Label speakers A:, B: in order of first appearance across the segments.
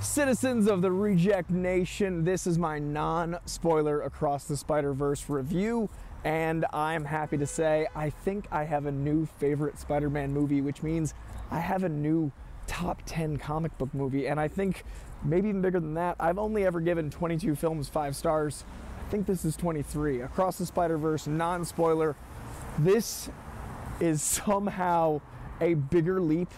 A: Citizens of the Reject Nation, this is my non spoiler Across the Spider Verse review, and I'm happy to say I think I have a new favorite Spider Man movie, which means I have a new top 10 comic book movie, and I think maybe even bigger than that. I've only ever given 22 films five stars. I think this is 23. Across the Spider Verse, non spoiler. This is somehow a bigger leap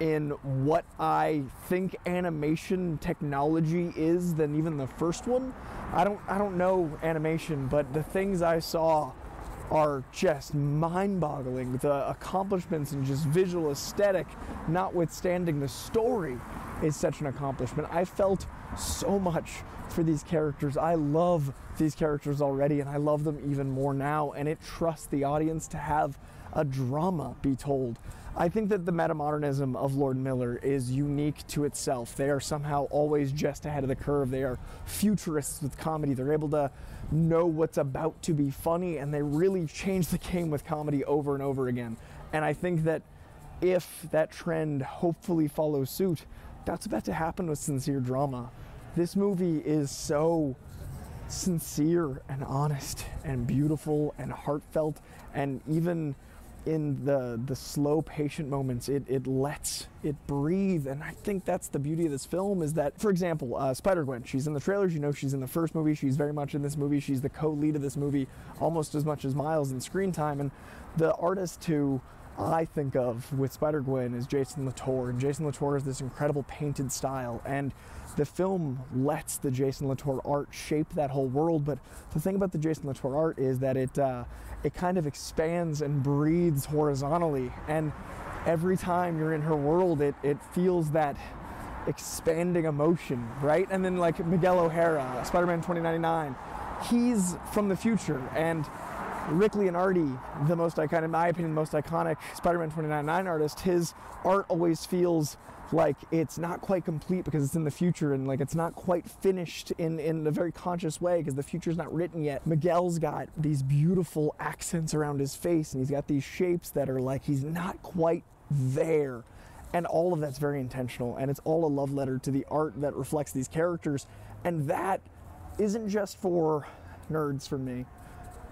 A: in what I think animation technology is than even the first one. I don't I don't know animation, but the things I saw are just mind-boggling. The accomplishments and just visual aesthetic, notwithstanding the story, is such an accomplishment. I felt so much for these characters. I love these characters already, and I love them even more now. And it trusts the audience to have a drama be told. I think that the metamodernism of Lord Miller is unique to itself. They are somehow always just ahead of the curve. They are futurists with comedy. They're able to know what's about to be funny, and they really change the game with comedy over and over again. And I think that if that trend hopefully follows suit, that's about to happen with sincere drama. This movie is so sincere and honest and beautiful and heartfelt and even in the the slow patient moments it, it lets it breathe and i think that's the beauty of this film is that for example uh, spider-gwen she's in the trailers you know she's in the first movie she's very much in this movie she's the co-lead of this movie almost as much as miles in screen time and the artist who I think of with Spider Gwen is Jason Latour, and Jason Latour is this incredible painted style, and the film lets the Jason Latour art shape that whole world. But the thing about the Jason Latour art is that it uh, it kind of expands and breathes horizontally, and every time you're in her world, it it feels that expanding emotion, right? And then like Miguel O'Hara, Spider-Man 2099, he's from the future, and Rick Leonardi, the most iconic, in my opinion, the most iconic Spider-Man 2099 artist, his art always feels like it's not quite complete because it's in the future and like it's not quite finished in, in a very conscious way because the future's not written yet. Miguel's got these beautiful accents around his face and he's got these shapes that are like he's not quite there. And all of that's very intentional and it's all a love letter to the art that reflects these characters. And that isn't just for nerds for me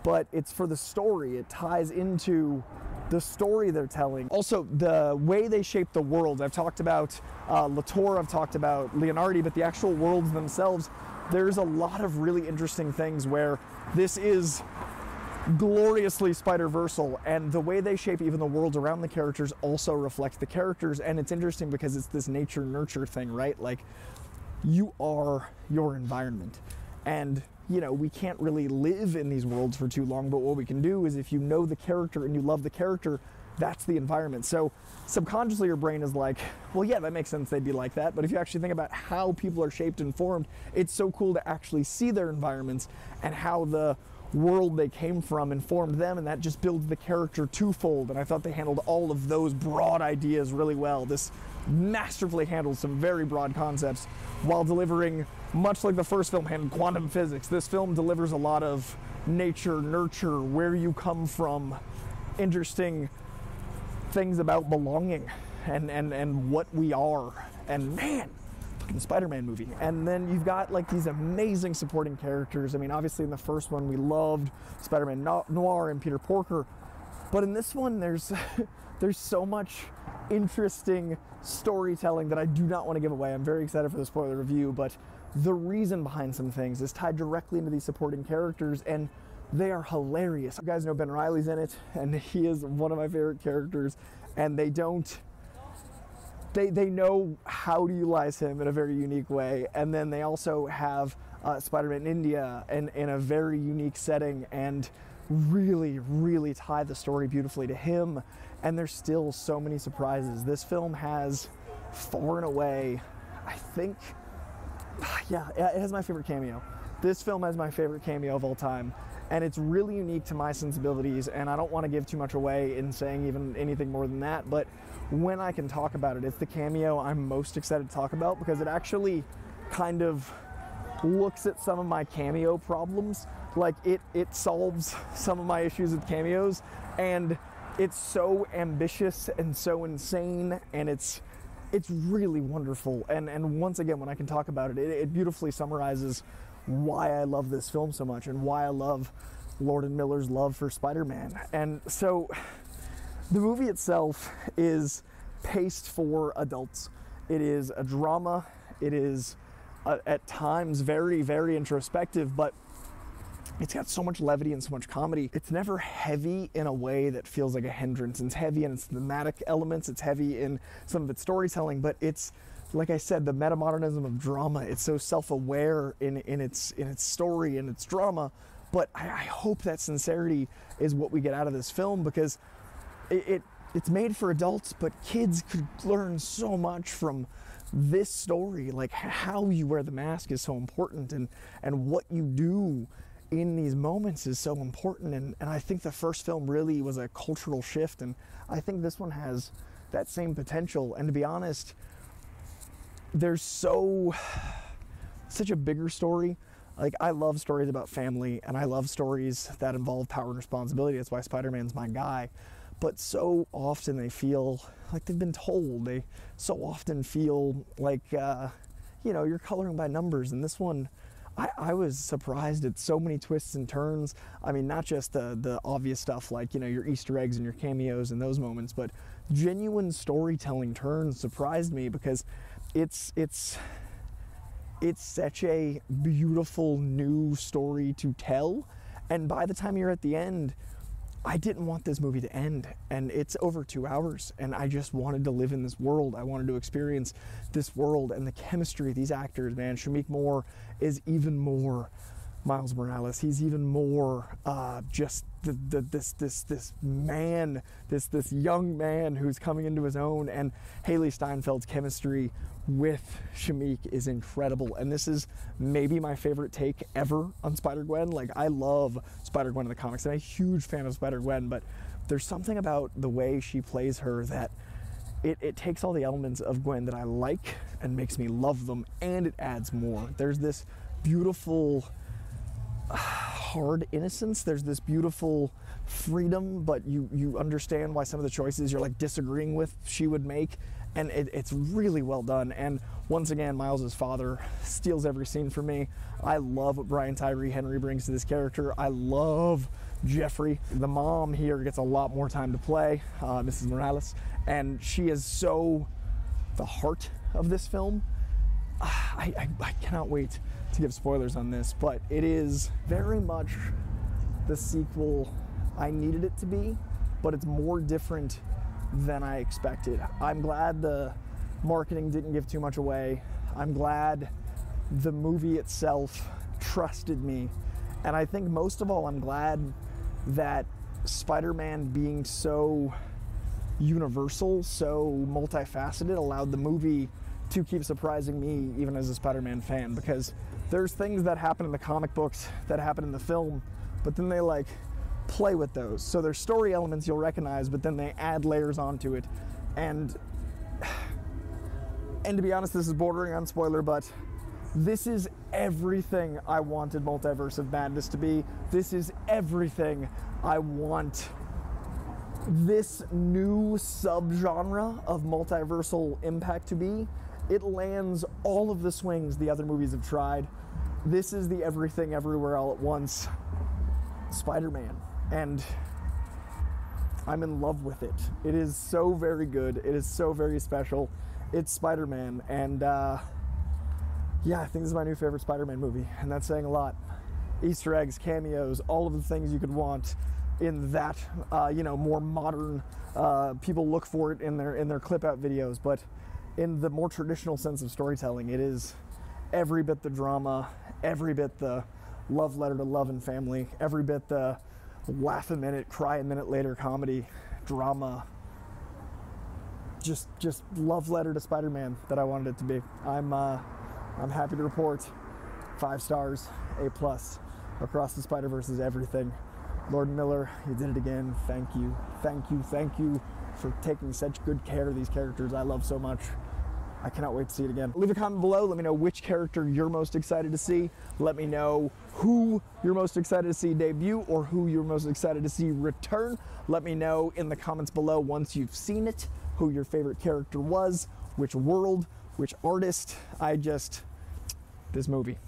A: but it's for the story. It ties into the story they're telling. Also, the way they shape the world. I've talked about uh, Latour, I've talked about Leonardi, but the actual worlds themselves, there's a lot of really interesting things where this is gloriously Spider-Versal, and the way they shape even the worlds around the characters also reflects the characters, and it's interesting because it's this nature-nurture thing, right? Like, you are your environment. And you know, we can't really live in these worlds for too long, but what we can do is if you know the character and you love the character, that's the environment. So subconsciously your brain is like, well, yeah, that makes sense they'd be like that. But if you actually think about how people are shaped and formed, it's so cool to actually see their environments and how the world they came from informed them and that just builds the character twofold. And i thought they handled all of those broad ideas really well. This masterfully handles some very broad concepts while delivering much like the first film handled quantum physics, this film delivers a lot of nature, nurture, where you come from, interesting things about belonging and, and, and what we are. And man, fucking Spider-Man movie. And then you've got like these amazing supporting characters. I mean, obviously in the first one we loved Spider-Man Noir and Peter Porker, but in this one there's there's so much interesting storytelling that I do not want to give away. I'm very excited for the spoiler review, but the reason behind some things is tied directly into these supporting characters and they are hilarious. You guys know Ben Reilly's in it and he is one of my favorite characters and they don't they, they know how to utilize him in a very unique way and then they also have uh, Spider-Man in India in, in a very unique setting and really really tie the story beautifully to him and there's still so many surprises. This film has far and away I think yeah, it has my favorite cameo. This film has my favorite cameo of all time, and it's really unique to my sensibilities. And I don't want to give too much away in saying even anything more than that. But when I can talk about it, it's the cameo I'm most excited to talk about because it actually kind of looks at some of my cameo problems. Like it, it solves some of my issues with cameos, and it's so ambitious and so insane, and it's it's really wonderful. And and once again, when I can talk about it, it, it beautifully summarizes why I love this film so much and why I love Lord and Miller's love for Spider-Man. And so, the movie itself is paced for adults. It is a drama. It is uh, at times very, very introspective, but it's got so much levity and so much comedy. It's never heavy in a way that feels like a hindrance. It's heavy in its thematic elements, it's heavy in some of its storytelling, but it's like I said, the metamodernism of drama. It's so self-aware in, in its in its story and its drama. But I, I hope that sincerity is what we get out of this film because it, it it's made for adults, but kids could learn so much from this story. Like how you wear the mask is so important, and and what you do in these moments is so important. And, and I think the first film really was a cultural shift, and I think this one has that same potential. And to be honest, there's so such a bigger story. Like I love stories about family, and I love stories that involve power and responsibility. That's why Spider-Man's my guy. But so often they feel like they've been told. They so often feel like, uh, you know, you're coloring by numbers. And this one, I, I, was surprised at so many twists and turns. I mean, not just the the obvious stuff like you know your Easter eggs and your cameos and those moments, but genuine storytelling turns surprised me because it's it's it's such a beautiful new story to tell. And by the time you're at the end, I didn't want this movie to end. And it's over two hours. And I just wanted to live in this world. I wanted to experience this world and the chemistry of these actors, man. Shameik Moore is even more Miles Morales. He's even more uh, just the, the, this this this man, this this young man who's coming into his own. And Hailee Steinfeld's chemistry with Shameik is incredible. And this is maybe my favorite take ever on Spider Gwen. Like I love Spider Gwen in the comics. and I'm a huge fan of Spider Gwen, but there's something about the way she plays her that. It, it, takes all the elements of Gwen that I like and makes me love them, and it adds more. There's this beautiful hard innocence. There's this beautiful freedom, but you you understand why some of the choices you're like disagreeing with she would make, and it, it's really well done. And once again, Miles's father steals every scene for me. I love what Brian Tyree Henry brings to this character. I love Jeffrey. The mom here gets a lot more time to play, uh, Mrs. Morales, and she is so the heart of this film. I, I, I cannot wait to give spoilers on this, but it is very much the sequel I needed it to be, but it's more different than I expected. I'm glad the marketing didn't give too much away. I'm glad the movie itself trusted me. And I think most of all, I'm glad that Spider Man being so universal, so multifaceted, allowed the movie to keep surprising me even as a Spider-Man fan because there's things that happen in the comic books that happen in the film, but then they like play with those. So there's story elements you'll recognize, but then they add layers onto it. And and to be honest, this is bordering on spoiler, but this is everything I wanted Multiverse of Madness to be. This is everything I want this new subgenre of multiversal impact to be it lands all of the swings the other movies have tried. This is the everything everywhere all at once Spider Man. And I'm in love with it. It is so very good. It is so very special. It's Spider Man. And uh, yeah, I think this is my new favorite Spider Man movie. And that's saying a lot. Easter eggs, cameos, all of the things you could want in that, uh, you know, more modern. Uh, people look for it in their in their clip out videos, but in the more traditional sense of storytelling, it is every bit the drama, every bit the love letter to love and family, every bit the laugh a minute, cry a minute later comedy, drama. Just, just love letter to Spider-Man that I wanted it to be. I'm, uh, I'm happy to report five stars, A plus. Across the Spider Verse is everything. Lord Miller, you did it again. Thank you, thank you, thank you for taking such good care of these characters I love so much. I cannot wait to see it again. Leave a comment below. Let me know which character you're most excited to see. Let me know who you're most excited to see debut or who you're most excited to see return. Let me know in the comments below once you've seen it who your favorite character was, which world, which artist. I just, this movie.